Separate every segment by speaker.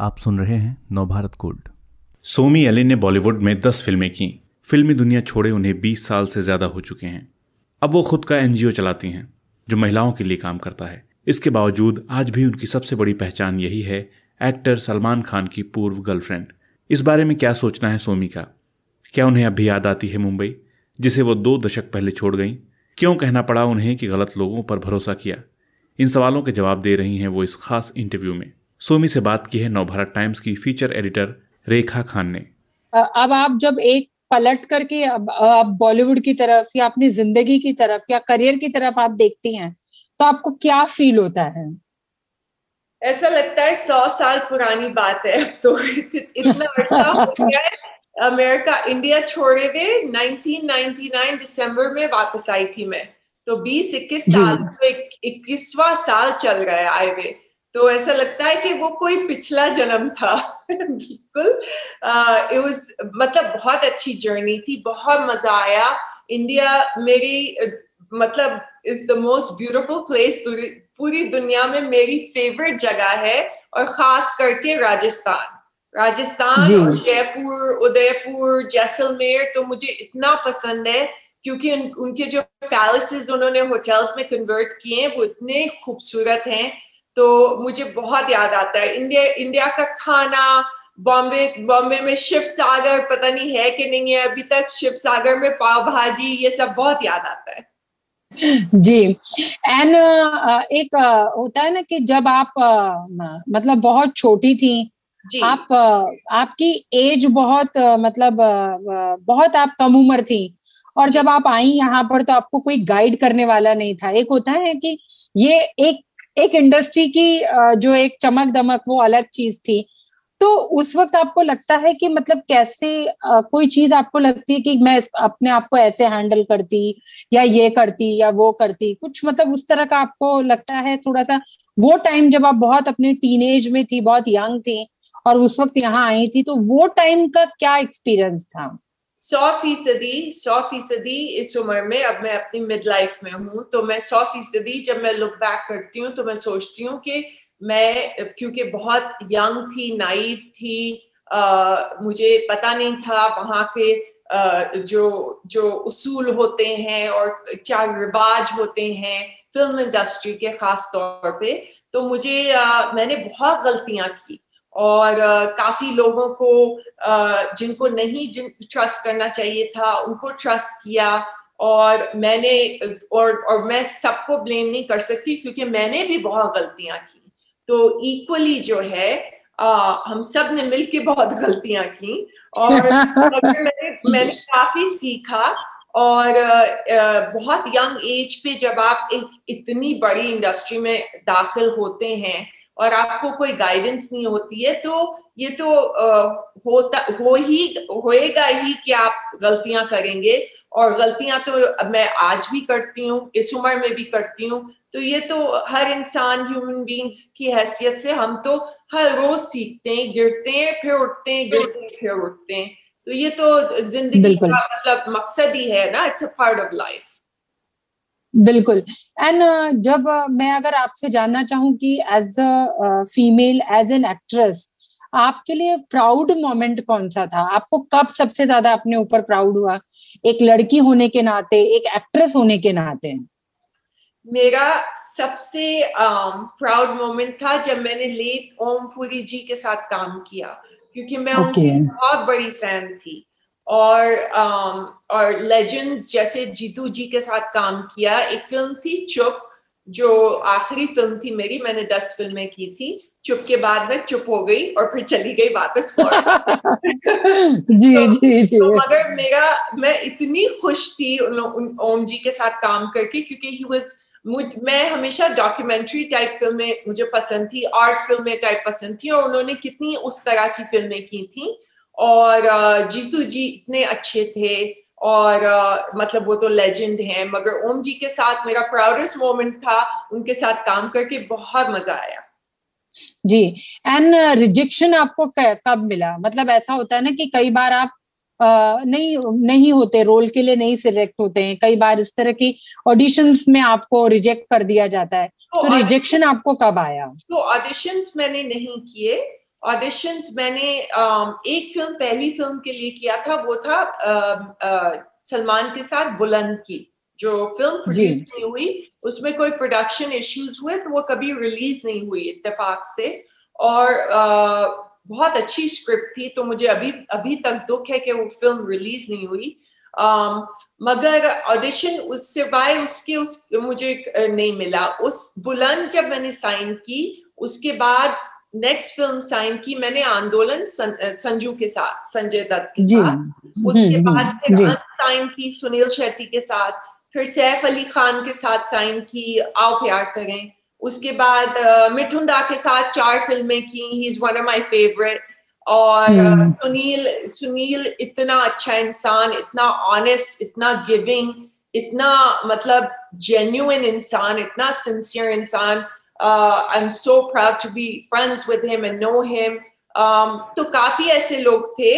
Speaker 1: आप सुन रहे हैं नवभारत कोड।
Speaker 2: सोमी एलिन ने बॉलीवुड में दस फ़िल्में की। फिल्मी दुनिया छोड़े उन्हें बीस साल से ज़्यादा हो चुके हैं। अब वो खुद का एनजीओ चलाती हैं, जो महिलाओं के लिए काम करता है। इसके बावजूद आज भी उनकी सबसे बड़ी पहचान यही है एक्टर सलमान खान की पूर्व गर्लफ्रेंड। इस बारे में क्या सोचना है सोमी का? क्या उन्हें अब भी याद आती है मुंबई, जिसे वो दो दशक पहले छोड़ गई? क्यों कहना पड़ा उन्हें कि गलत लोगों पर भरोसा किया? इन सवालों के जवाब दे रही हैं वो इस खास इंटरव्यू में। सोमी से बात की है नवभारत टाइम्स की फीचर एडिटर रेखा खान ने।
Speaker 3: अब आप जब एक पलट करके अब आप बॉलीवुड की तरफ़ या अपनी ज़िंदगी की तरफ़ या करियर की तरफ़ आप देखती हैं तो आपको क्या फील होता है?
Speaker 4: ऐसा लगता है सौ साल पुरानी बात है। तो इतना अच्छा हो गया अमेरिका इंडिया छोड़े थे 1999 दिसंबर में वापस आई थी मैं। तो 20 21 साल तो इक्कीसवा साल चल रहा है आए हुए। तो ऐसा लगता है कि वो कोई पिछला जन्म था। बिल्कुल। इट वाज मतलब बहुत अच्छी जर्नी थी बहुत मज़ा आया। इंडिया मेरी मतलब is the most beautiful place पूरी दुनिया में मेरी फेवरेट जगह है और खास करके राजस्थान। राजस्थान जयपुर उदयपुर जैसलमेर तो मुझे इतना पसंद है क्योंकि उन, उनके जो पैलेसेस उन्होंने होटल्स में कन्वर्ट किए हैं वो इतने खूबसूरत हैं। तो मुझे बहुत याद आता है। इंडिया इंडिया का खाना बॉम्बे बॉम्बे में शिव सागर पता नहीं है कि नहीं है अभी तक शिव सागर में पाव भाजी ये सब बहुत याद आता है।
Speaker 3: जी। एंड एक होता है ना कि जब आप मतलब बहुत छोटी थी जी. आप आपकी एज बहुत मतलब बहुत आप कम उम्र थी। और जब आप आई यहाँ पर तो आपको कोई गाइड करने वाला नहीं था। एक होता है कि ये एक एक इंडस्ट्री की जो एक चमक दमक वो अलग चीज़ थी। तो उस वक्त आपको लगता है कि मतलब कैसे कोई चीज़ आपको लगती है कि मैं अपने आप को ऐसे हैंडल करती या ये करती या वो करती? कुछ मतलब उस तरह का आपको लगता है थोड़ा सा वो टाइम जब आप बहुत अपने टीनेज में थी, बहुत यंग थी और उस वक्त यहाँ आई थी तो वो टाइम का क्या एक्सपीरियंस था?
Speaker 4: सौ फ़ीसदी सौ फ़ीसदी इस उम्र में अब मैं अपनी मिड लाइफ में हूँ तो मैं सौ फ़ीसदी जब मैं लुक बैक करती हूँ तो मैं सोचती हूँ कि मैं क्योंकि बहुत यंग थी नाइव थी आ, मुझे पता नहीं था वहाँ के जो जो उसूल होते हैं और क्या रिवाज होते हैं फ़िल्म इंडस्ट्री के खास तौर पे तो मुझे आ, मैंने बहुत गलतियाँ की। और uh, काफ़ी लोगों को uh, जिनको नहीं जिन ट्रस्ट करना चाहिए था उनको ट्रस्ट किया और मैंने और और मैं सबको ब्लेम नहीं कर सकती क्योंकि मैंने भी बहुत गलतियाँ की। तो इक्वली जो है आ, हम सबने मिलके बहुत गलतियाँ की और मैंने मैंने काफ़ी सीखा और बहुत यंग एज पे जब आप एक इतनी बड़ी इंडस्ट्री में दाखिल होते हैं और आपको कोई गाइडेंस नहीं होती है तो ये तो होता हो ही होएगा ही कि आप गलतियाँ करेंगे। और गलतियाँ तो मैं आज भी करती हूँ इस उम्र में भी करती हूँ तो ये तो हर इंसान ह्यूमन बींग्स की हैसियत से हम तो हर रोज सीखते हैं गिरते हैं फिर उठते हैं गिरते हैं फिर उठते हैं। तो ये तो ज़िंदगी का मतलब मकसद ही है ना it's a part of life
Speaker 3: बिल्कुल। एंड uh, जब uh, मैं अगर आपसे जानना चाहूँ कि as a female as an actress आपके लिए प्राउड मोमेंट कौन सा था? आपको कब सबसे ज़्यादा अपने ऊपर प्राउड हुआ? एक लड़की होने के नाते एक एक्ट्रेस होने के नाते?
Speaker 4: मेरा सबसे प्राउड um, मोमेंट था जब मैंने लेट ओमपुरी जी के साथ काम किया क्योंकि मैं okay. उनकी बहुत बड़ी फ़ैन थी। और um, और लेजेंड्स जैसे जीतू जी के साथ काम किया। एक फ़िल्म थी चुप जो आखिरी फ़िल्म थी मेरी मैंने दस फ़िल्में की थी। चुप के बाद मैं चुप हो गई और फिर चली गई वापस
Speaker 3: जी तो, जी जी।
Speaker 4: तो मगर मेरा मैं इतनी खुश थी उन, उन ओम जी के साथ काम करके क्योंकि ही वाज मुझ मैं हमेशा डॉक्यूमेंट्री टाइप फ़िल्में मुझे पसंद थी आर्ट फ़िल्में टाइप पसंद थी और उन्होंने कितनी उस तरह की फ़िल्में की थी। और जीतू जी इतने अच्छे थे और uh, मतलब वो तो लेजेंड हैं मगर ओम जी के साथ मेरा प्राउडेस्ट मोमेंट था उनके साथ काम करके बहुत मज़ा आया।
Speaker 3: जी एंड रिजेक्शन आपको कब मिला? मतलब ऐसा होता है ना कि कई बार आप Uh, नहीं नहीं होते रोल के लिए नहीं सिलेक्ट होते हैं कई बार इस तरह की ऑडिशंस में आपको रिजेक्ट कर दिया जाता है। तो, तो रिजेक्शन आपको कब आया?
Speaker 4: तो ऑडिशंस मैंने नहीं किए ऑडिशंस मैंने एक फ़िल्म पहली फ़िल्म के लिए किया था वो था सलमान के साथ बुलंद की जो फ़िल्म प्रोड्यूस नहीं हुई उसमें कोई प्रोडक्शन इश्यूज़ हुए तो वो कभी रिलीज़ नहीं हुई इत्तेफाक से। और आ, बहुत अच्छी स्क्रिप्ट थी तो मुझे अभी अभी तक दुख है कि वो फ़िल्म रिलीज़ नहीं हुई। Um, मगर ऑडिशन उस सिवाय उसके उस मुझे नहीं मिला। उस बुलंद जब मैंने साइन की उसके बाद नेक्स्ट फ़िल्म साइन की मैंने आंदोलन सं, संजू के साथ संजय दत्त के साथ। उसके हम्म, बाद हम्म, फिर साइन की सुनील शेट्टी के साथ फिर सैफ अली खान के साथ साइन की आओ प्यार करें। उसके बाद uh, मिठुंदा के साथ चार फ़िल्में की he is one of my favourite और uh, सुनील सुनील इतना अच्छा इंसान इतना ऑनेस्ट इतना गिविंग इतना मतलब जेन्युइन इंसान इतना सिंसियर इंसान। I am so proud to be friends with him and know him तो काफ़ी ऐसे लोग थे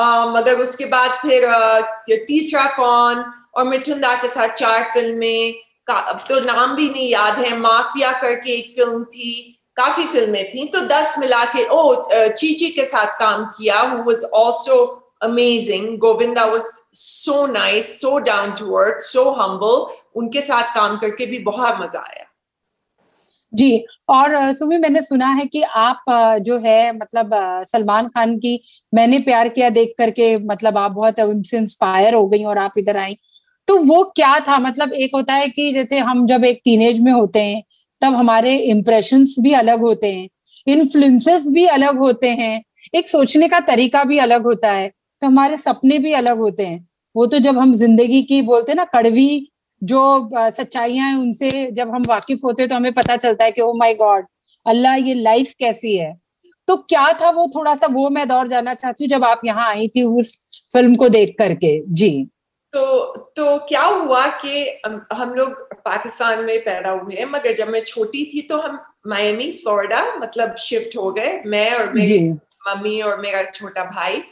Speaker 4: uh, मगर उसके बाद फिर uh, तीसरा कौन और मिठुंदा के साथ चार फ़िल्में अब तो नाम भी नहीं याद है माफिया करके एक फ़िल्म थी काफ़ी फ़िल्में थी तो दस मिला के ओ चीची के साथ काम किया who was also amazing Govinda was so nice so down to earth so humble उनके साथ काम करके भी बहुत मज़ा आया।
Speaker 3: जी, और सुमी मैंने सुना है कि आप जो है मतलब सलमान खान की मैंने प्यार किया देख करके मतलब आप बहुत उनसे इंस्पायर हो गई और आप इधर आई। तो वो क्या था? मतलब एक होता है कि जैसे हम जब एक टीनेज में होते हैं, तब हमारे इम्प्रेशन भी अलग होते हैं इन्फ्लुएंसेस भी अलग होते हैं, एक सोचने का तरीका भी अलग होता है तो हमारे सपने भी अलग होते हैं। वो तो जब हम ज़िंदगी की बोलते हैं ना, कड़वी जो सच्चाइयाँ हैं उनसे जब हम वाकिफ होते हैं तो हमें पता चलता है कि ओ माय गॉड अल्लाह ये लाइफ कैसी है? तो क्या था वो थोड़ा सा वो मैं दौर जाना चाहती हूँ जब आप यहाँ आई थी उस फ़िल्म को देख करके। जी।
Speaker 4: तो तो क्या हुआ कि हम लोग पाकिस्तान में पैदा हुए हैं मगर जब मैं छोटी थी तो हम मायमी फ्लोरिडा मतलब शिफ्ट हो गए मैं और मेरी मम्मी और मेरा छोटा भाई।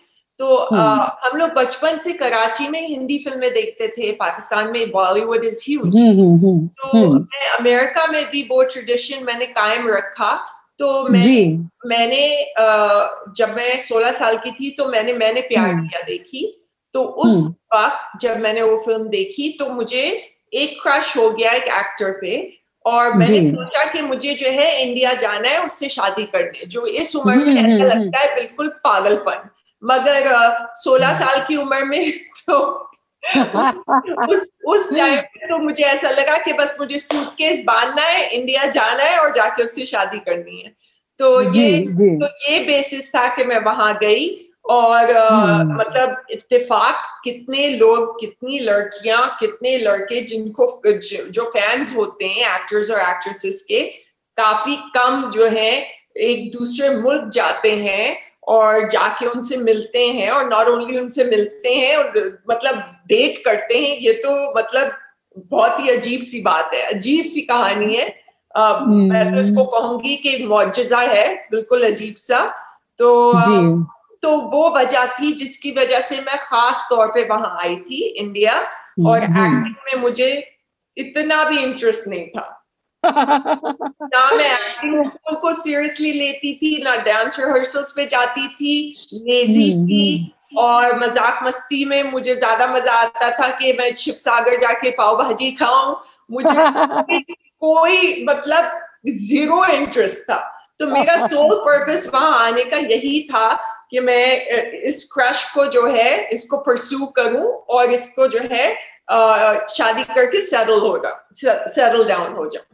Speaker 4: तो आ, हम्म। हम लोग बचपन से कराची में हिंदी फ़िल्में देखते थे पाकिस्तान में बॉलीवुड इज़ ह्यूज। तो मैं अमेरिका में भी वो ट्रेडिशन मैंने कायम रखा। तो मैं मैंने आ, जब मैं 16 साल की थी तो मैंने मैंने प्यार हम्म। किया देखी। तो उस हम्म। वक्त जब मैंने वो फ़िल्म देखी तो मुझे एक क्रश हो गया एक एक्टर पे और मैंने सोचा कि मुझे जो है इंडिया जाना है उससे शादी करने जो इस उम्र में हम्म, ऐसा हम्म, लगता है बिल्कुल पागलपन। मगर सोलह साल की उम्र में तो उस उस टाइम तो मुझे ऐसा लगा कि बस मुझे सूटकेस बांधना है इंडिया जाना है और जाके उससे शादी करनी है। तो ये तो ये बेसिस था कि मैं वहाँ गई और hmm. मतलब इत्तेफाक कितने लोग कितनी लड़कियाँ कितने लड़के जिनको जो फैंस होते हैं एक्टर्स और एक्ट्रेसेस के काफ़ी कम जो है एक दूसरे मुल्क जाते हैं और जाके उनसे मिलते हैं और नॉट ओनली उनसे मिलते हैं और मतलब डेट करते हैं ये तो मतलब बहुत ही अजीब सी बात है। अजीब सी कहानी है। uh, hmm. मैं तो इसको कहूँगी कि मुआजा है बिल्कुल अजीब सा। तो uh, तो वो वजह थी जिसकी वजह से मैं खास तौर पे वहाँ आई थी इंडिया और एक्टिंग हम्म। में मुझे इतना भी इंटरेस्ट नहीं था। ना मैं एक्टिंग को सीरियसली लेती थी ना डांस रिहर्सल्स पे जाती थी लेजी हम्म, थी हम्म। और मज़ाक मस्ती में मुझे ज़्यादा मज़ा आता था कि मैं शिव सागर जाके पाव भाजी खाऊं। मुझे कोई मतलब ज़ीरो इंटरेस्ट था। तो मेरा सोल पर्पस वहाँ आने का यही था कि मैं इस क्रश को जो है इसको परस्यू करूँ और इसको जो है शादी करके सेटल होगा सेटल डाउन हो जाऊँ।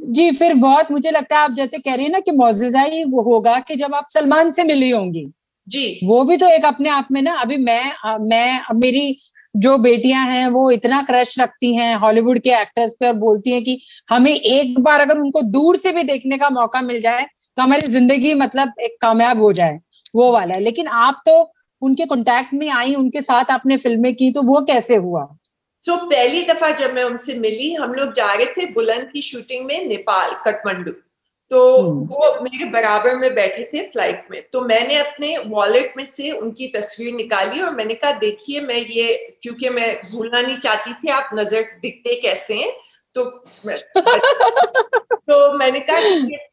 Speaker 3: जी फिर बहुत मुझे लगता है आप जैसे कह रही है ना कि मोजा ही वो होगा कि जब आप सलमान से मिली होंगी।
Speaker 4: जी।
Speaker 3: वो भी तो एक अपने आप में ना अभी मैं मैं मेरी जो बेटियाँ हैं वो इतना क्रश रखती हैं हॉलीवुड के एक्टर्स पे और बोलती हैं कि हमें एक बार अगर उनको दूर से भी देखने का मौका मिल जाए तो हमारी ज़िंदगी मतलब एक कामयाब हो जाए वो वाला है। लेकिन आप तो उनके कॉन्टेक्ट में आई उनके साथ आपने फ़िल्में की तो वो कैसे हुआ?
Speaker 4: सो so, पहली दफ़ा जब मैं उनसे मिली हम लोग जा रहे थे बुलंद की शूटिंग में नेपाल कठमंडू। तो हम्म। वो मेरे बराबर में बैठे थे फ़्लाइट में। तो मैंने अपने वॉलेट में से उनकी तस्वीर निकाली और मैंने कहा देखिए मैं ये क्योंकि मैं भूलना नहीं चाहती थी आप नज़र दिखते कैसे हैं? तो तो मैंने कहा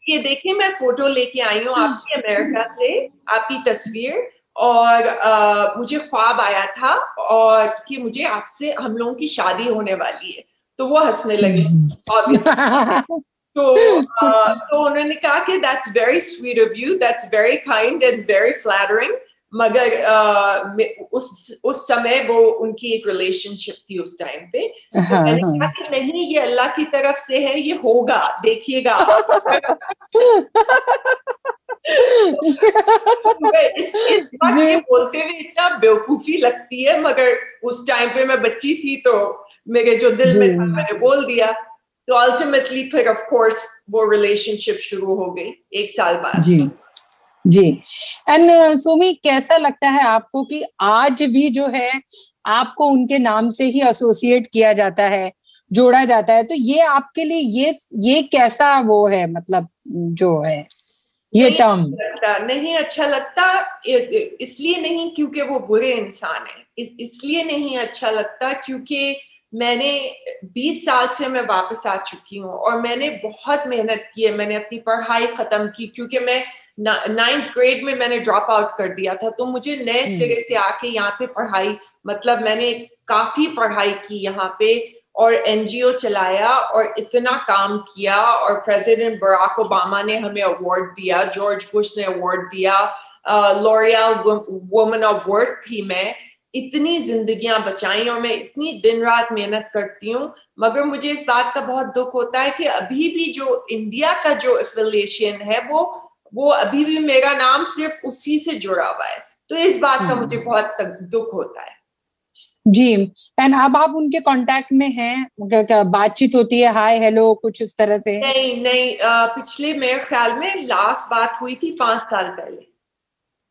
Speaker 4: ये देखिए मैं फ़ोटो लेके आई हूँ आपकी अमेरिका से आपकी तस्वीर। और आ, मुझे ख्वाब आया था और कि मुझे आपसे हम लोगों की शादी होने वाली है। तो वो हंसने लगे तो आ, तो उन्होंने कहा कि that's very sweet of you that's very kind and very flattering मगर uh, उस उस समय वो उनकी एक रिलेशनशिप थी उस टाइम पे। तो हाँ, मैंने हाँ. कहा कि नहीं ये अल्लाह की तरफ़ से है ये होगा देखिएगा इस, इस बात के बोलते हुए इतना बेवकूफ़ी लगती है मगर उस टाइम पे मैं बच्ची थी तो मेरे जो दिल में था मैंने बोल दिया। तो अल्टीमेटली फिर ऑफ़ कोर्स वो रिलेशनशिप शुरू हो गई एक साल बाद।
Speaker 3: जी। जी। एंड सोमी uh, कैसा लगता है आपको कि आज भी जो है आपको उनके नाम से ही एसोसिएट किया जाता है जोड़ा जाता है? तो ये आपके लिए ये ये कैसा वो है मतलब जो है? ये टर्म
Speaker 4: नहीं अच्छा लगता इसलिए नहीं क्योंकि वो बुरे इंसान है। इस, इसलिए नहीं अच्छा लगता क्योंकि मैंने 20 साल से मैं वापस आ चुकी हूँ और मैंने बहुत मेहनत की है मैंने अपनी पढ़ाई खत्म की क्योंकि मैं नाइन्थ ग्रेड में मैंने ड्रॉप आउट कर दिया था। तो मुझे नए हम्म। सिरे से आके यहाँ पे पढ़ाई मतलब मैंने काफ़ी पढ़ाई की यहाँ पे। और एनजीओ चलाया और इतना काम किया और प्रेसिडेंट बराक ओबामा ने हमें अवार्ड दिया जॉर्ज बुश ने अवार्ड दिया लॉरियल वुमन ऑफ़ वर्थ थी मैं। इतनी जिंदगियाँ बचाई और मैं इतनी दिन रात मेहनत करती हूँ मगर मुझे इस बात का बहुत दुख होता है कि अभी भी जो इंडिया का जो एफिलिएशन है वो वो अभी भी मेरा नाम सिर्फ़ उसी से जुड़ा हुआ है। तो इस बात का मुझे हम्म। बहुत दुख होता है।
Speaker 3: जी। एंड अब आप उनके कांटेक्ट में हैं? बातचीत होती है? हाय हेलो कुछ इस तरह से?
Speaker 4: नहीं नहीं पिछले मेरे ख्याल में लास्ट बात हुई थी पाँच साल पहले।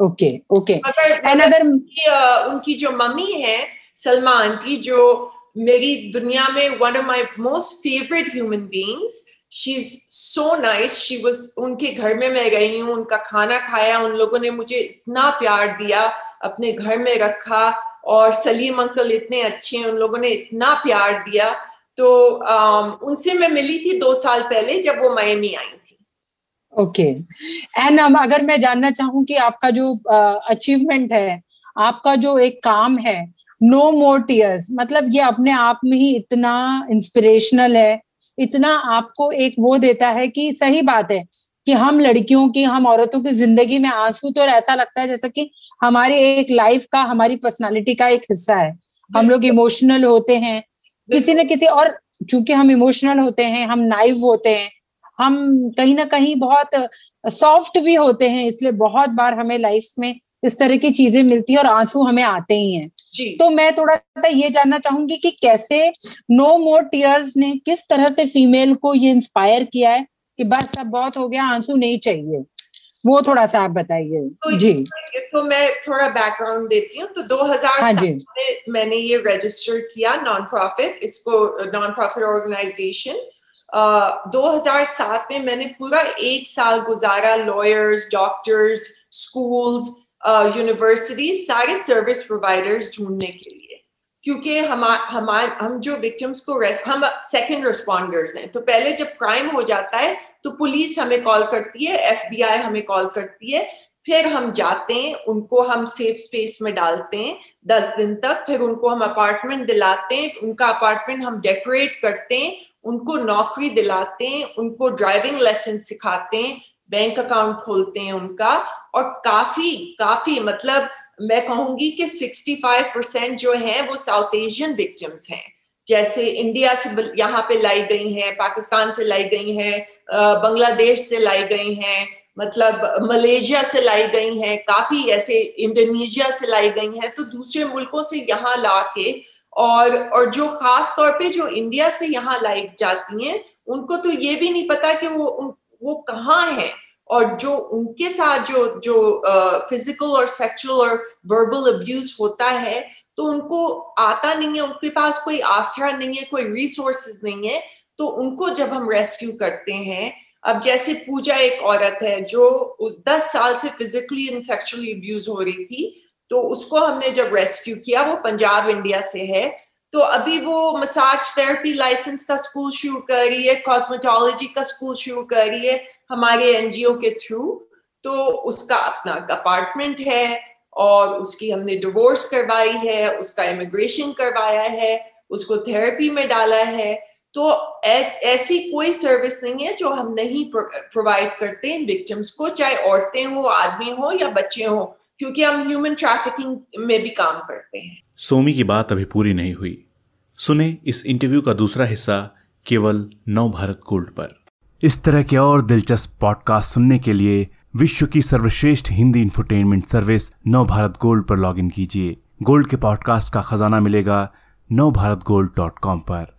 Speaker 3: ओके ओके
Speaker 4: एंड अगर उनकी, उनकी जो मम्मी है सलमा आंटी जो मेरी दुनिया में one of my most favourite human beings she is so nice she was उनके घर में मैं गई हूँ उनका खाना खाया उन लोगों ने मुझे इतना प्यार दिया अपने घर में रखा। और सलीम अंकल इतने अच्छे हैं उन लोगों ने इतना प्यार दिया। तो um, उनसे मैं मिली थी दो साल पहले जब वो मयमी आई थी।
Speaker 3: ओके। एंड um, अगर मैं जानना चाहूँ कि आपका जो अचीवमेंट uh, है आपका जो एक काम है नो मोर टीयर्स मतलब ये अपने आप में ही इतना इंस्पिरेशनल है इतना आपको एक वो देता है कि सही बात है। कि हम लड़कियों की हम औरतों की ज़िंदगी में आँसू तो ऐसा लगता है जैसे कि हमारी एक लाइफ का हमारी पर्सनालिटी का एक हिस्सा है। हम लोग इमोशनल होते हैं। किसी न किसी और चूँकि हम इमोशनल होते हैं हम नाइव होते हैं हम कहीं ना कहीं बहुत सॉफ्ट भी होते हैं इसलिए बहुत बार हमें लाइफ में इस तरह की चीज़ें मिलती है और आँसू हमें आते ही हैं। तो मैं थोड़ा सा ये जानना चाहूँगी कि कैसे नो मोर टीयर्स ने किस तरह से फीमेल को ये इंस्पायर किया है? कि बस अब बहुत हो गया आँसू नहीं चाहिए। वो थोड़ा सा आप बताइए।
Speaker 4: तो जी। तो मैं थोड़ा बैकग्राउंड देती हूँ। तो 2000 हाँ जी। मैंने ये रजिस्टर किया नॉन प्रॉफिट इसको नॉन प्रॉफिट ऑर्गेनाइजेशन 2007 में मैंने पूरा एक साल गुजारा लॉयर्स डॉक्टर्स स्कूल्स यूनिवर्सिटी सारे सर्विस प्रोवाइडर्स ढूँढने के लिए। क्योंकि हम हम हम जो विक्टिम्स को हम सेकंड रिस्पॉन्डर्स हैं। तो पहले जब क्राइम हो जाता है तो पुलिस हमें कॉल करती है एफबीआई हमें कॉल करती है। फिर हम जाते हैं, उनको हम सेफ़ स्पेस में डालते हैं, दस दिन तक। फिर उनको हम अपार्टमेंट दिलाते हैं, उनका अपार्टमेंट हम डेकोरेट करते हैं, उनको नौकरी दिलाते हैं, उनको ड्राइविंग लेसन सिखाते हैं बैंक अकाउंट खोलते हैं उनका। और काफ़ी काफ़ी मतलब मैं कहूँगी कि 65 परसेंट जो है, वो साउथ एशियन विक्टिम्स हैं। जैसे इंडिया से यहाँ पे लाई गई हैं, पाकिस्तान से लाई गई हैं बांग्लादेश से लाई गई हैं मतलब मलेशिया से लाई गई हैं, काफ़ी ऐसे इंडोनेशिया से लाई गई हैं तो दूसरे मुल्कों से यहाँ ला के और और जो खास तौर पे जो इंडिया से यहाँ लाई जाती हैं, उनको तो ये भी नहीं पता कि वो वो कहाँ है। और जो उनके साथ जो जो फ़िज़िकल और सेक्सुअल और वर्बल अब्यूज होता है तो उनको आता नहीं है, उनके पास कोई आसरा नहीं है, कोई रिसोर्सेज नहीं है तो उनको जब हम रेस्क्यू करते हैं, अब जैसे पूजा एक औरत है, जो दस साल से फिजिकली एंड सेक्सुअली अब्यूज हो रही थी तो उसको हमने जब रेस्क्यू किया, वो पंजाब इंडिया से है तो अभी वो मसाज थेरेपी लाइसेंस का स्कूल शुरू कर रही है कॉस्मेटोलॉजी का स्कूल शुरू कर रही है हमारे एनजीओ के थ्रू तो उसका अपना अपार्टमेंट है और उसकी हमने डिवोर्स करवाई है उसका इमिग्रेशन करवाया है उसको थेरेपी में डाला है। तो ऐस, ऐसी कोई सर्विस नहीं है जो हम नहीं प्रोवाइड करते इन विक्टिम्स को चाहे औरतें हो आदमी हो या बच्चे हो क्योंकि हम ह्यूमन ट्रैफिकिंग में भी काम करते हैं।
Speaker 2: सोमी की बात अभी पूरी नहीं हुई। सुने इस इंटरव्यू का दूसरा हिस्सा केवल नव भारत गोल्ड पर।
Speaker 1: इस तरह के और दिलचस्प पॉडकास्ट सुनने के लिए विश्व की सर्वश्रेष्ठ Hindi infotainment service Nav Bharat Gold पर लॉगिन कीजिए। गोल्ड के पॉडकास्ट का खजाना मिलेगा नव भारत गोल्ड डॉट कॉम पर।